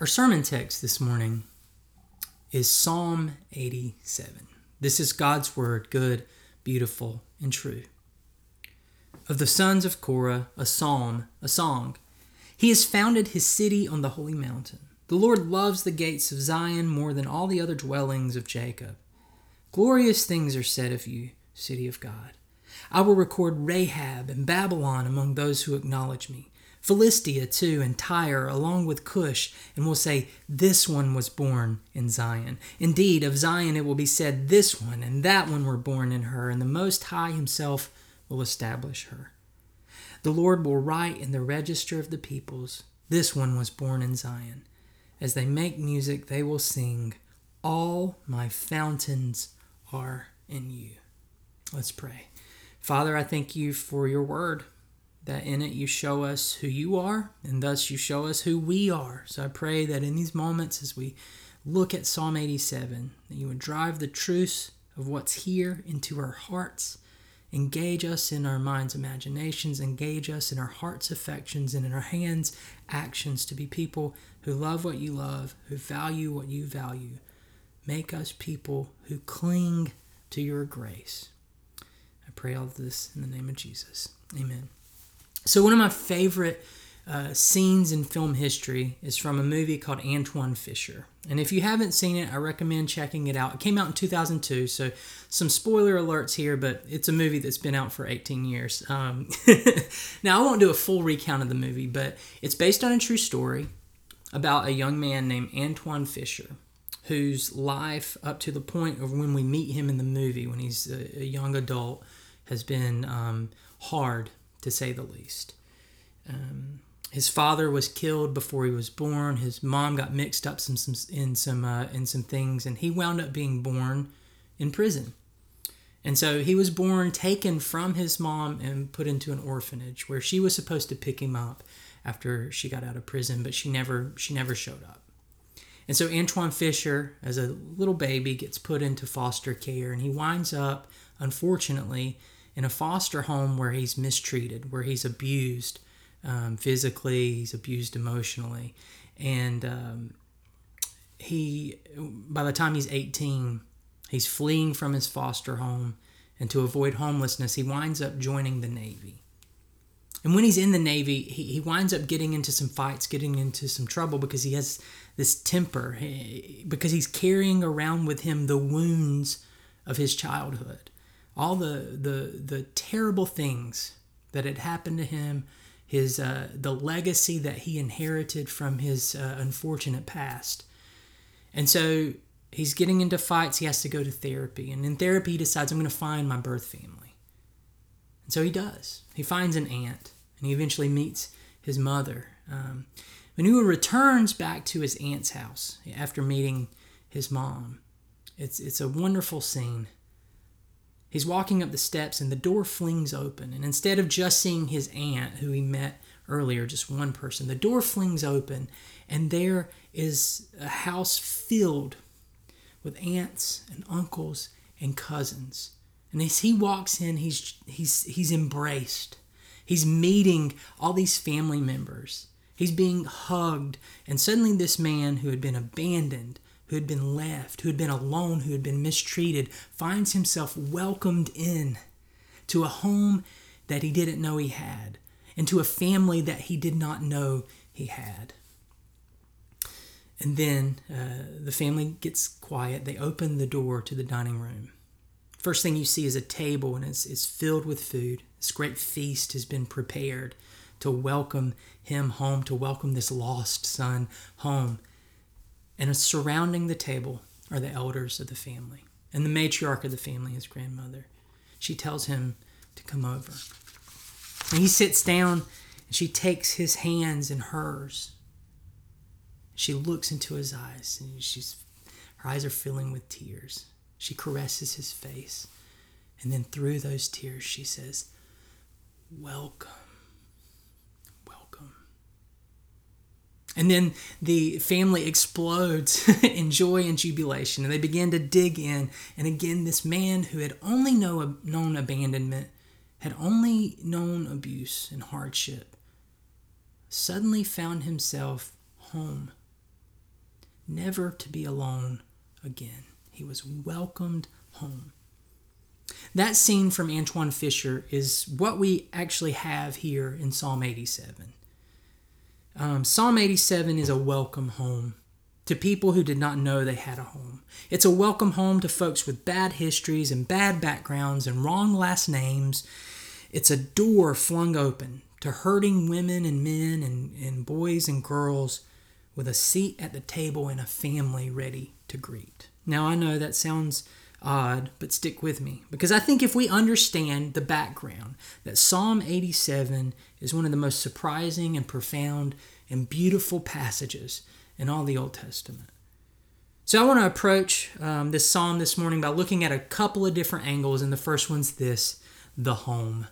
Our sermon text this morning is Psalm 87. This is God's word, good, beautiful, and true. Of the sons of Korah, a psalm, a song. He has founded his city on the holy mountain. The Lord loves the gates of Zion more than all the other dwellings of Jacob. Glorious things are said of you, city of God. I will record Rahab and Babylon among those who acknowledge me. Philistia too, and Tyre, along with Cush, and will say, This one was born in Zion. Indeed, of Zion it will be said, This one and that one were born in her, and the Most High Himself will establish her. The Lord will write in the register of the peoples, This one was born in Zion. As they make music, they will sing, All my fountains are in you. Let's pray. Father, I thank you for your word that in it you show us who you are, and thus you show us who we are. So I pray that in these moments, as we look at Psalm 87, that you would drive the truths of what's here into our hearts, engage us in our minds' imaginations, engage us in our hearts' affections, and in our hands' actions to be people who love what you love, who value what you value. Make us people who cling to your grace. I pray all this in the name of Jesus. Amen. So, one of my favorite uh, scenes in film history is from a movie called Antwone Fisher. And if you haven't seen it, I recommend checking it out. It came out in 2002, so some spoiler alerts here, but it's a movie that's been out for 18 years. Um, now, I won't do a full recount of the movie, but it's based on a true story about a young man named Antwone Fisher, whose life, up to the point of when we meet him in the movie, when he's a, young adult, has been um, hard to say the least. Um, his father was killed before he was born. His mom got mixed up some, some in some uh, in some things, and he wound up being born in prison. And so he was born, taken from his mom, and put into an orphanage where she was supposed to pick him up after she got out of prison, but she never she never showed up. And so Antwone Fisher, as a little baby, gets put into foster care, and he winds up, unfortunately, in a foster home where he's mistreated, where he's abused um, physically, he's abused emotionally, and um, he, by the time he's 18, he's fleeing from his foster home, and to avoid homelessness, he winds up joining the Navy. And when he's in the Navy, he, he winds up getting into some fights, getting into some trouble because he has this temper, because he's carrying around with him the wounds of his childhood all the the the terrible things that had happened to him, his uh, the legacy that he inherited from his uh, unfortunate past, and so he's getting into fights. He has to go to therapy, and in therapy he decides I'm going to find my birth family, and so he does. He finds an aunt, and he eventually meets his mother. Um, he returns back to his aunt's house after meeting his mom, it's it's a wonderful scene He's walking up the steps and the door flings open. And instead of just seeing his aunt, who he met earlier, just one person, the door flings open and there is a house filled with aunts and uncles and cousins. And as he walks in, he's, he's, he's embraced. He's meeting all these family members. He's being hugged. And suddenly, this man who had been abandoned, who had been left, who had been alone, who had been mistreated, finds himself welcomed in to a home that he didn't know he had, and to a family that he did not know he had. And then uh, the family gets quiet. They open the door to the dining room. First thing you see is a table, and it's, it's filled with food. This great feast has been prepared to welcome him home, to welcome this lost son home. And surrounding the table are the elders of the family. And the matriarch of the family, his grandmother. She tells him to come over. And he sits down and she takes his hands in hers. She looks into his eyes and she's her eyes are filling with tears. She caresses his face. And then through those tears she says, "Welcome." And then the family explodes in joy and jubilation, and they begin to dig in. And again, this man who had only know, known abandonment, had only known abuse and hardship, suddenly found himself home never to be alone again. He was welcomed home. That scene from Antwone Fisher is what we actually have here in Psalm 87. Um, Psalm 87 is a welcome home to people who did not know they had a home. It's a welcome home to folks with bad histories and bad backgrounds and wrong last names. It's a door flung open to hurting women and men and, and boys and girls with a seat at the table and a family ready to greet. Now, I know that sounds odd, but stick with me because I think if we understand the background, that Psalm 87 is one of the most surprising and profound and beautiful passages in all the Old Testament. So I want to approach um, this psalm this morning by looking at a couple of different angles, and the first one's this the home.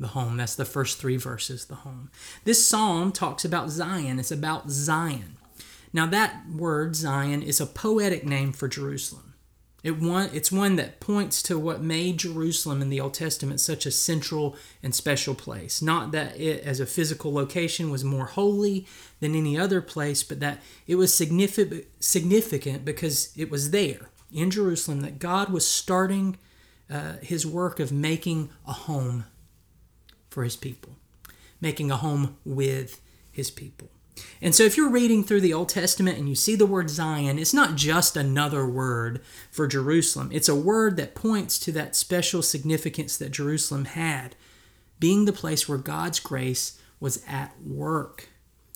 The home. That's the first three verses, the home. This psalm talks about Zion. It's about Zion. Now, that word, Zion, is a poetic name for Jerusalem. It one, it's one that points to what made Jerusalem in the Old Testament such a central and special place. Not that it, as a physical location, was more holy than any other place, but that it was significant, significant because it was there in Jerusalem that God was starting uh, his work of making a home for his people, making a home with his people. And so, if you're reading through the Old Testament and you see the word Zion, it's not just another word for Jerusalem. It's a word that points to that special significance that Jerusalem had, being the place where God's grace was at work.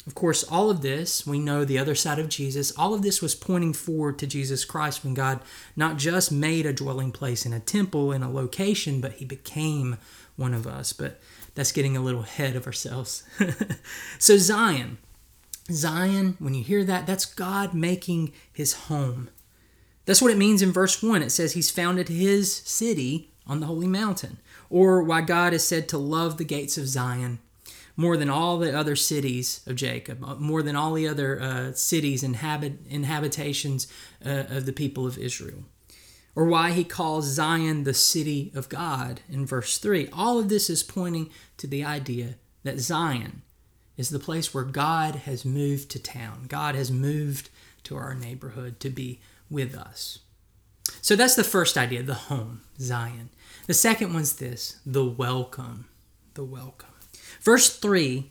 Of course, all of this, we know the other side of Jesus, all of this was pointing forward to Jesus Christ when God not just made a dwelling place in a temple, in a location, but he became one of us. But that's getting a little ahead of ourselves. so, Zion. Zion, when you hear that, that's God making his home. That's what it means in verse 1. It says he's founded his city on the holy mountain, or why God is said to love the gates of Zion more than all the other cities of Jacob, uh, more than all the other uh, cities and habit, inhabitations uh, of the people of Israel. Or why he calls Zion the city of God in verse 3. All of this is pointing to the idea that Zion is the place where God has moved to town. God has moved to our neighborhood to be with us. So that's the first idea, the home, Zion. The second one's this the welcome. The welcome. Verse 3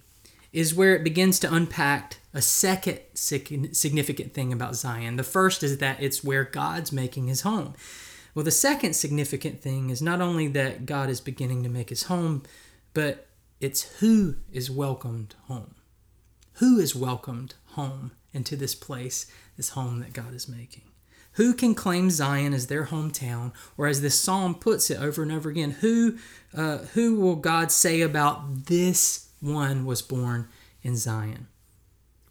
is where it begins to unpack a second significant thing about Zion. The first is that it's where God's making his home. Well, the second significant thing is not only that God is beginning to make his home, but it's who is welcomed home. Who is welcomed home into this place, this home that God is making? Who can claim Zion as their hometown, or as this psalm puts it over and over again, who, uh, who will God say about this one was born in Zion?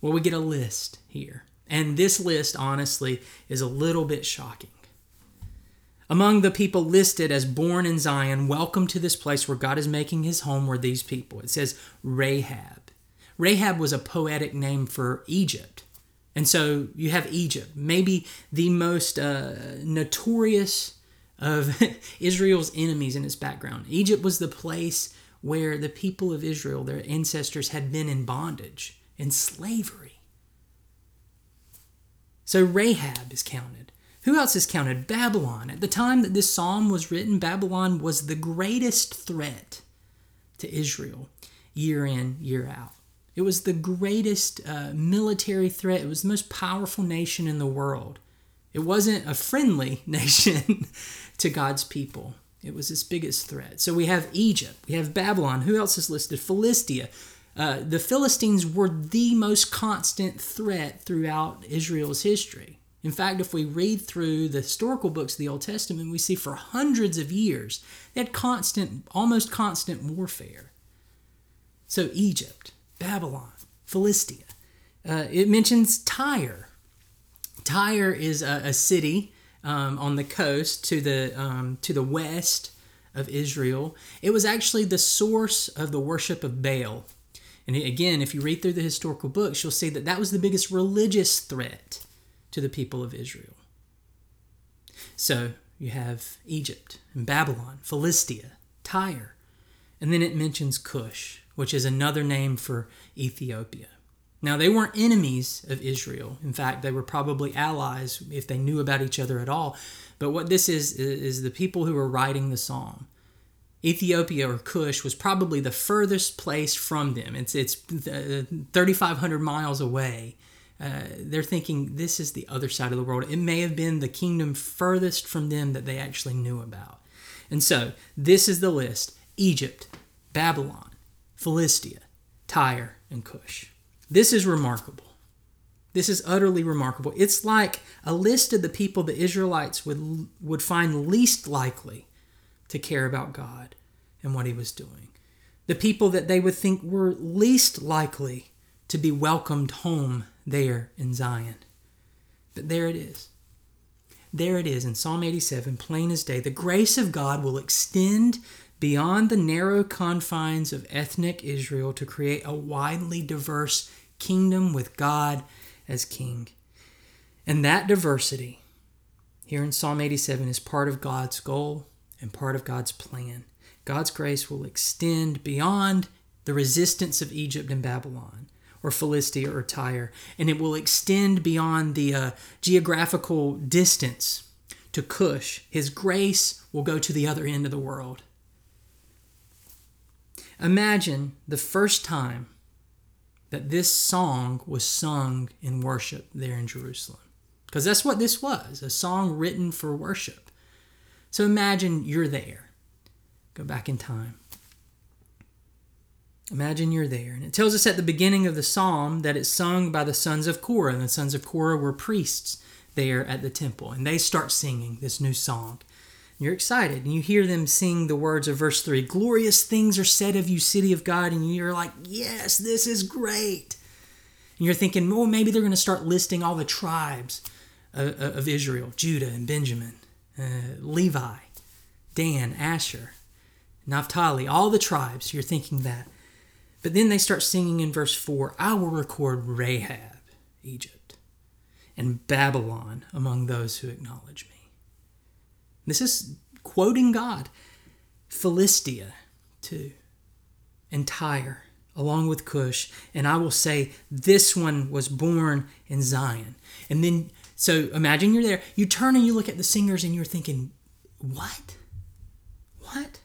Well, we get a list here. And this list, honestly, is a little bit shocking. Among the people listed as born in Zion, welcome to this place where God is making his home, were these people. It says Rahab. Rahab was a poetic name for Egypt. And so you have Egypt, maybe the most uh, notorious of Israel's enemies in its background. Egypt was the place where the people of Israel, their ancestors, had been in bondage, in slavery. So Rahab is counted. Who else is counted? Babylon. At the time that this psalm was written, Babylon was the greatest threat to Israel year in, year out. It was the greatest uh, military threat. It was the most powerful nation in the world. It wasn't a friendly nation to God's people. It was its biggest threat. So we have Egypt, we have Babylon. Who else is listed? Philistia. Uh, the Philistines were the most constant threat throughout Israel's history. In fact, if we read through the historical books of the Old Testament, we see for hundreds of years had constant, almost constant warfare. So, Egypt, Babylon, Philistia. Uh, it mentions Tyre. Tyre is a, a city um, on the coast to the, um, to the west of Israel. It was actually the source of the worship of Baal. And again, if you read through the historical books, you'll see that that was the biggest religious threat to the people of Israel. So you have Egypt and Babylon, Philistia, Tyre, and then it mentions Cush, which is another name for Ethiopia. Now, they weren't enemies of Israel. In fact, they were probably allies if they knew about each other at all. But what this is, is the people who were writing the psalm. Ethiopia or Cush was probably the furthest place from them. It's, it's uh, 3,500 miles away. Uh, they're thinking this is the other side of the world. It may have been the kingdom furthest from them that they actually knew about. And so, this is the list Egypt, Babylon, Philistia, Tyre, and Cush. This is remarkable. This is utterly remarkable. It's like a list of the people the Israelites would, would find least likely to care about God and what He was doing. The people that they would think were least likely to be welcomed home there in Zion. But there it is. There it is in Psalm 87, plain as day. The grace of God will extend beyond the narrow confines of ethnic Israel to create a widely diverse kingdom with God as king. And that diversity here in Psalm 87 is part of God's goal and part of God's plan. God's grace will extend beyond the resistance of Egypt and Babylon or Philistia or Tyre, and it will extend beyond the uh, geographical distance to Cush. His grace will go to the other end of the world. Imagine the first time that this song was sung in worship there in Jerusalem. Because that's what this was a song written for worship. So imagine you're there. Go back in time. Imagine you're there. And it tells us at the beginning of the psalm that it's sung by the sons of Korah. And the sons of Korah were priests there at the temple. And they start singing this new song. You're excited. And you hear them sing the words of verse 3 Glorious things are said of you, city of God. And you're like, Yes, this is great. And you're thinking, well, maybe they're going to start listing all the tribes of, of Israel Judah and Benjamin, uh, Levi, Dan, Asher, Naphtali, all the tribes. You're thinking that. But then they start singing in verse 4 I will record Rahab, Egypt, and Babylon among those who acknowledge me. This is quoting God. Philistia, too, and Tyre, along with Cush. And I will say, This one was born in Zion. And then, so imagine you're there. You turn and you look at the singers and you're thinking, What? What?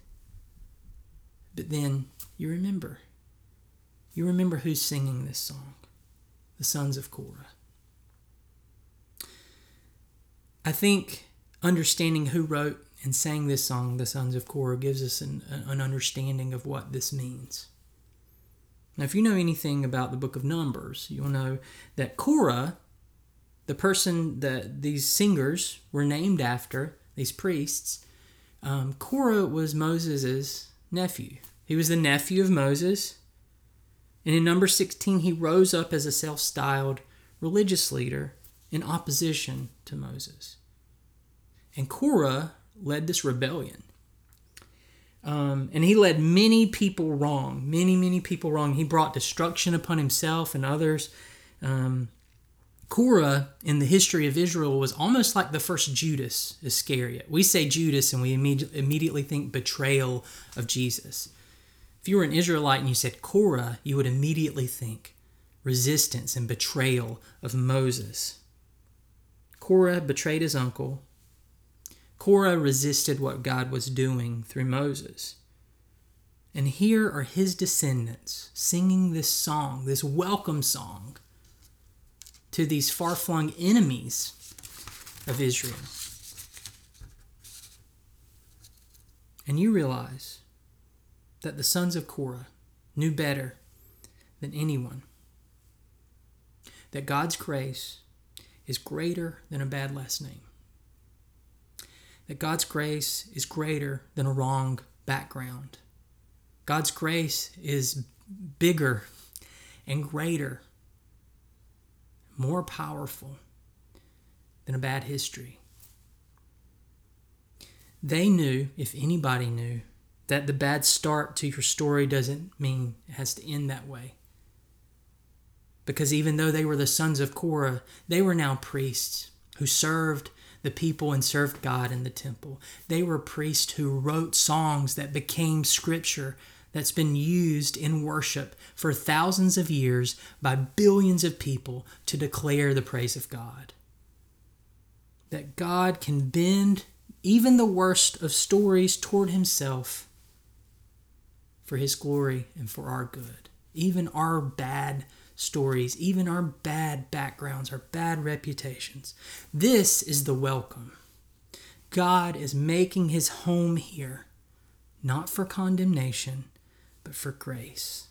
But then you remember you remember who's singing this song the sons of Korah. I think understanding who wrote and sang this song, the sons of Korah, gives us an, an understanding of what this means. Now, if you know anything about the book of Numbers, you'll know that Korah, the person that these singers were named after, these priests, um, Korah was Moses' nephew. He was the nephew of Moses. And in number 16, he rose up as a self styled religious leader in opposition to Moses. And Korah led this rebellion. Um, and he led many people wrong, many, many people wrong. He brought destruction upon himself and others. Um, Korah in the history of Israel was almost like the first Judas Iscariot. We say Judas and we imme- immediately think betrayal of Jesus. You were an Israelite and you said Korah, you would immediately think resistance and betrayal of Moses. Korah betrayed his uncle. Korah resisted what God was doing through Moses. And here are his descendants singing this song, this welcome song, to these far flung enemies of Israel. And you realize that the sons of Korah knew better than anyone that God's grace is greater than a bad last name. That God's grace is greater than a wrong background. God's grace is bigger and greater, more powerful than a bad history. They knew, if anybody knew, that the bad start to your story doesn't mean it has to end that way. Because even though they were the sons of Korah, they were now priests who served the people and served God in the temple. They were priests who wrote songs that became scripture that's been used in worship for thousands of years by billions of people to declare the praise of God. That God can bend even the worst of stories toward Himself for His glory and for our good. Even our bad stories, even our bad backgrounds, our bad reputations. This is the welcome. God is making His home here, not for condemnation, but for grace.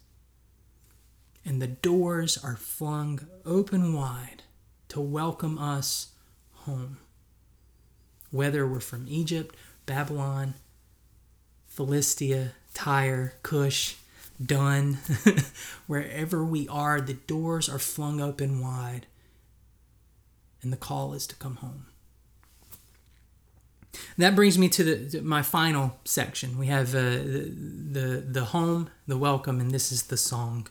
And the doors are flung open wide to welcome us home. Whether we're from Egypt, Babylon, Philistia, Tyre, Cush, Dunn, wherever we are, the doors are flung open wide, and the call is to come home. That brings me to, the, to my final section. We have uh, the, the the home, the welcome, and this is the song.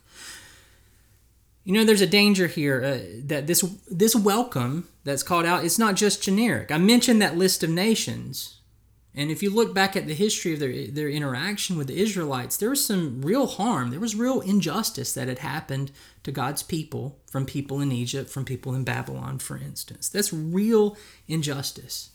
You know, there's a danger here uh, that this this welcome that's called out it's not just generic. I mentioned that list of nations, and if you look back at the history of their their interaction with the Israelites, there was some real harm. There was real injustice that had happened to God's people from people in Egypt, from people in Babylon, for instance. That's real injustice.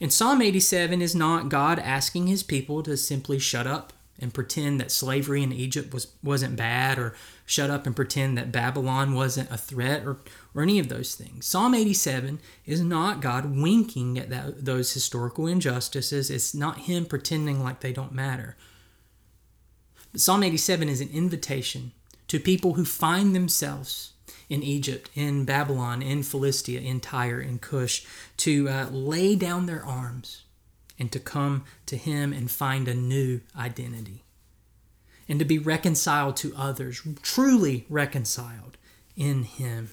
And Psalm 87 is not God asking his people to simply shut up and pretend that slavery in Egypt was, wasn't bad or shut up and pretend that Babylon wasn't a threat or, or any of those things. Psalm 87 is not God winking at that, those historical injustices. It's not him pretending like they don't matter. But Psalm 87 is an invitation to people who find themselves in Egypt, in Babylon, in Philistia, in Tyre, in Cush, to uh, lay down their arms and to come to Him and find a new identity. And to be reconciled to others, truly reconciled in Him.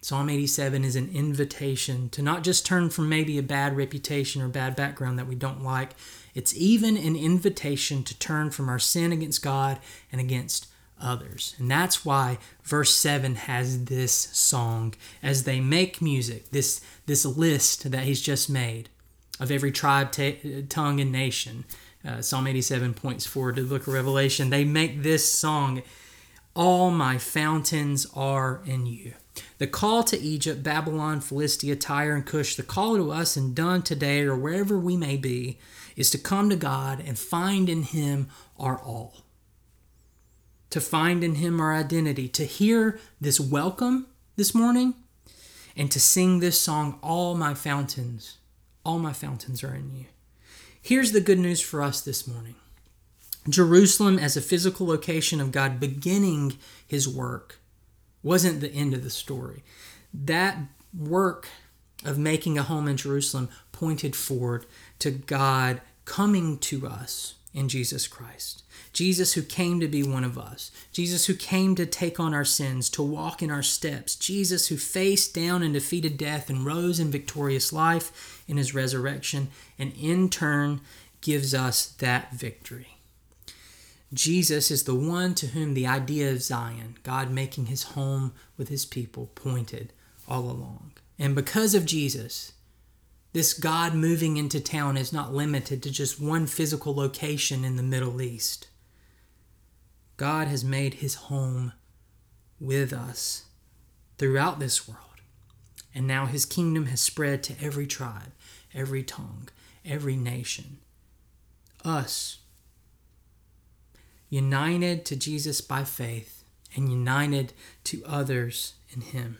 Psalm 87 is an invitation to not just turn from maybe a bad reputation or bad background that we don't like, it's even an invitation to turn from our sin against God and against others. And that's why verse 7 has this song as they make music, this, this list that he's just made of every tribe, tongue, and nation. Uh, Psalm 87 points forward to the book of Revelation. They make this song, All My Fountains Are in You. The call to Egypt, Babylon, Philistia, Tyre, and Cush, the call to us and Dunn today or wherever we may be, is to come to God and find in Him our all to find in Him our identity, to hear this welcome this morning, and to sing this song, All My Fountains, all my fountains are in you. Here's the good news for us this morning Jerusalem, as a physical location of God beginning His work, wasn't the end of the story. That work of making a home in Jerusalem pointed forward to God coming to us in Jesus Christ. Jesus who came to be one of us. Jesus who came to take on our sins, to walk in our steps. Jesus who faced down and defeated death and rose in victorious life in his resurrection, and in turn gives us that victory. Jesus is the one to whom the idea of Zion, God making his home with his people, pointed all along. And because of Jesus, this God moving into town is not limited to just one physical location in the Middle East. God has made his home with us throughout this world. And now his kingdom has spread to every tribe, every tongue, every nation. Us, united to Jesus by faith and united to others in him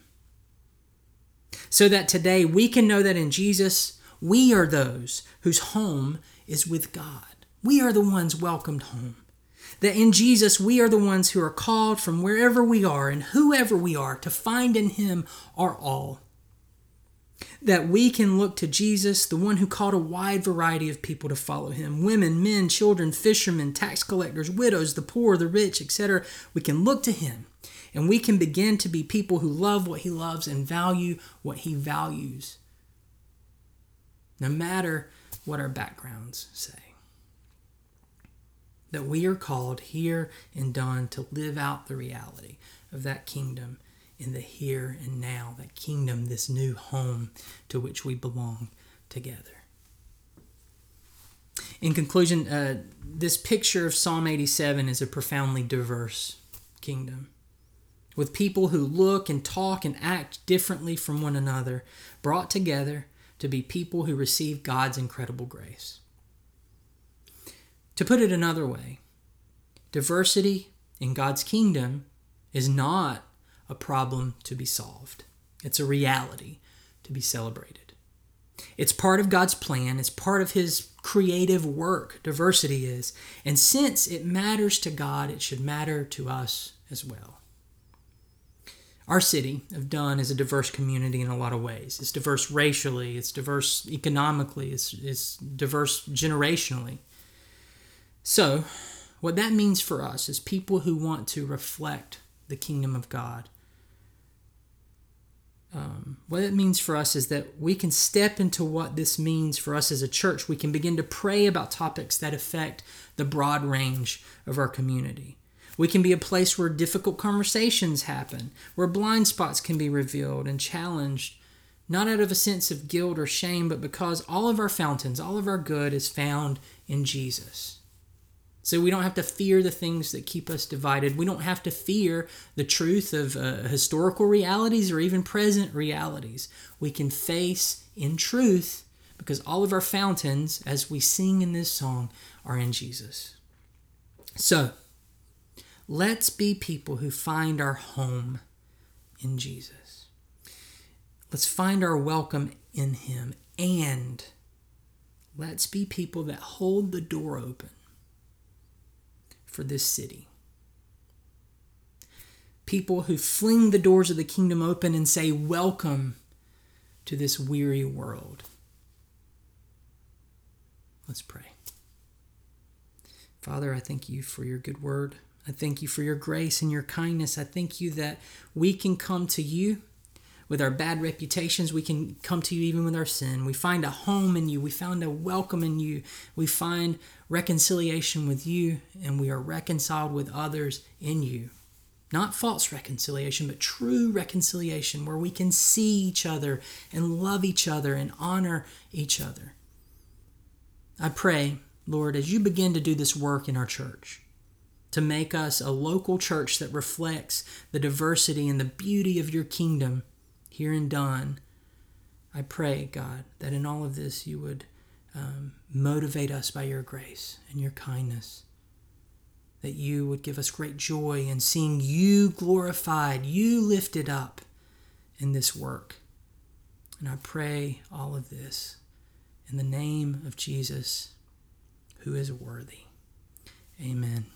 so that today we can know that in Jesus, we are those whose home is with God. We are the ones welcomed home. That in Jesus, we are the ones who are called from wherever we are and whoever we are to find in Him our all. That we can look to Jesus, the one who called a wide variety of people to follow him women, men, children, fishermen, tax collectors, widows, the poor, the rich, etc. We can look to him and we can begin to be people who love what He loves and value what He values, no matter what our backgrounds say. That we are called here and Dunn to live out the reality of that kingdom in the here and now, that kingdom, this new home to which we belong together. In conclusion, uh, this picture of Psalm 87 is a profoundly diverse kingdom with people who look and talk and act differently from one another, brought together to be people who receive God's incredible grace. To put it another way, diversity in God's kingdom is not a problem to be solved, it's a reality to be celebrated. It's part of God's plan, it's part of His creative work, diversity is. And since it matters to God, it should matter to us as well. Our city of Dunn is a diverse community in a lot of ways. It's diverse racially, it's diverse economically, it's, it's diverse generationally. So, what that means for us is people who want to reflect the kingdom of God um, what it means for us is that we can step into what this means for us as a church. We can begin to pray about topics that affect the broad range of our community. We can be a place where difficult conversations happen, where blind spots can be revealed and challenged, not out of a sense of guilt or shame, but because all of our fountains, all of our good is found in Jesus. So we don't have to fear the things that keep us divided. We don't have to fear the truth of uh, historical realities or even present realities. We can face in truth because all of our fountains, as we sing in this song, are in Jesus. So let's be people who find our home in Jesus. Let's find our welcome in Him. And let's be people that hold the door open for this city. People who fling the doors of the kingdom open and say, Welcome to this weary world. Let's pray. Father, I thank you for your good word. I thank you for your grace and your kindness. I thank you that we can come to you with our bad reputations, we can come to you even with our sin. We find a home in you. We find a welcome in you. We find reconciliation with you, and we are reconciled with others in you. Not false reconciliation, but true reconciliation where we can see each other and love each other and honor each other. I pray, Lord, as you begin to do this work in our church, to make us a local church that reflects the diversity and the beauty of your kingdom here in Dunn, I pray, God, that in all of this you would um, motivate us by your grace and your kindness. That you would give us great joy in seeing you glorified, you lifted up in this work. And I pray all of this in the name of Jesus, who is worthy. Amen.